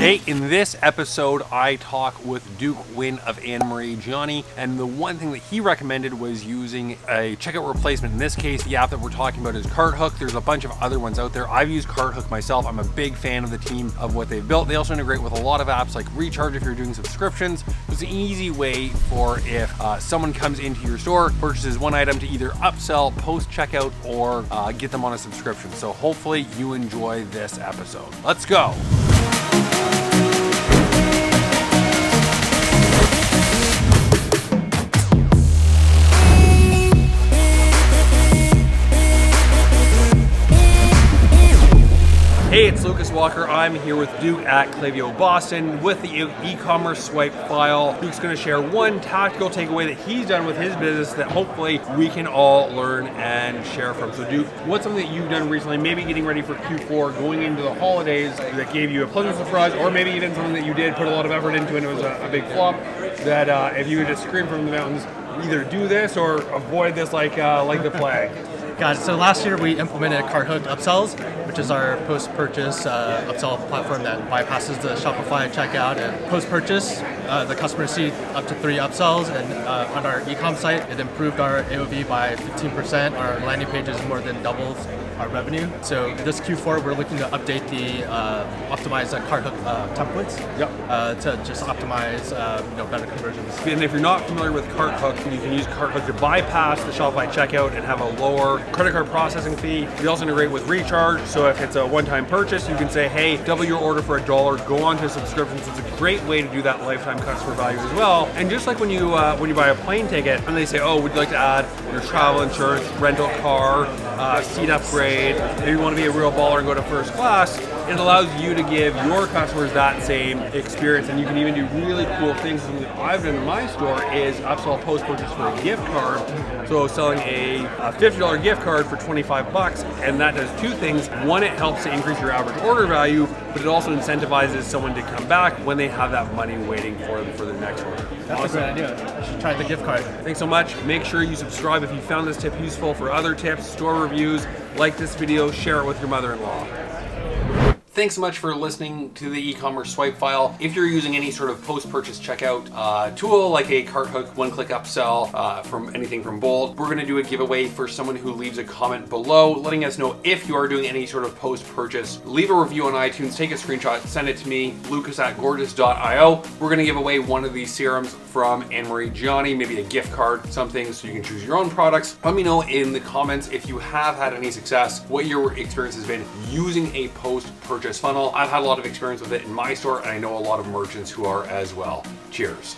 Hey, in this episode, I talk with Duke Wynn of Anne Marie Gianni, and the one thing that he recommended was using a checkout replacement. In this case, the app that we're talking about is CartHook. There's a bunch of other ones out there. I've used CartHook myself. I'm a big fan of the team of what they've built. They also integrate with a lot of apps like Recharge if you're doing subscriptions. It's an easy way for if uh, someone comes into your store, purchases one item to either upsell, post checkout, or uh, get them on a subscription. So hopefully you enjoy this episode. Let's go. Hey, it's Lucas Walker. I'm here with Duke at Klaviyo Boston with the e-commerce swipe file. Duke's going to share one tactical takeaway that he's done with his business that hopefully we can all learn and share from. So, Duke, what's something that you've done recently, maybe getting ready for Q4, going into the holidays that gave you a pleasant surprise, or maybe even something that you did put a lot of effort into and it was a, a big flop? That uh, if you could just scream from the mountains, either do this or avoid this like uh, like the plague. Got it. So last year we implemented CartHook Upsells, which is our post-purchase uh, upsell platform that bypasses the Shopify checkout. And post-purchase, uh, the customer see up to three upsells, and uh, on our e-com site, it improved our AOV by 15%. Our landing pages more than doubled our revenue. So this Q4, we're looking to update the uh, optimize the CartHook uh, templates Yep. uh, to just optimize uh, you know better conversions. And if you're not familiar with CartHook, you can use CartHook to bypass the Shopify checkout and have a lower credit card processing fee. We also integrate with Recharge, so if it's a one-time purchase, you can say, "Hey, double your order for a dollar. Go on to subscriptions." It's a great way to do that lifetime customer value as well. And just like when you uh, when you buy a plane ticket, and they say, "Oh, would you like to add your travel insurance, rental car, uh, seat upgrade?" Maybe you want to be a real baller and go to first class. It allows you to give your customers that same experience, and you can even do really cool things. Something that I've done in my store is upsell post purchase for a gift card. So selling a, a $50 gift card for 25 bucks, and that does two things. One, it helps to increase your average order value, but it also incentivizes someone to come back when they have that money waiting for them for their next order. That's a great idea. You should try the gift card. Thanks so much. Make sure you subscribe if you found this tip useful for other tips, store reviews. Like this video, share it with your mother-in-law. Thanks so much for listening to the e-commerce swipe file. If you're using any sort of post-purchase checkout uh, tool like a CartHook, one-click upsell uh, from anything from Bold, we're going to do a giveaway for someone who leaves a comment below, letting us know if you are doing any sort of post-purchase. Leave a review on iTunes, take a screenshot, send it to me, Lucas at gorgeous.io. We're going to give away one of these serums from Anne Marie Gianni, maybe a gift card, something, so you can choose your own products. Let me know in the comments if you have had any success, what your experience has been using a post-purchase funnel. I've had a lot of experience with it in my store, and I know a lot of merchants who are as well. Cheers.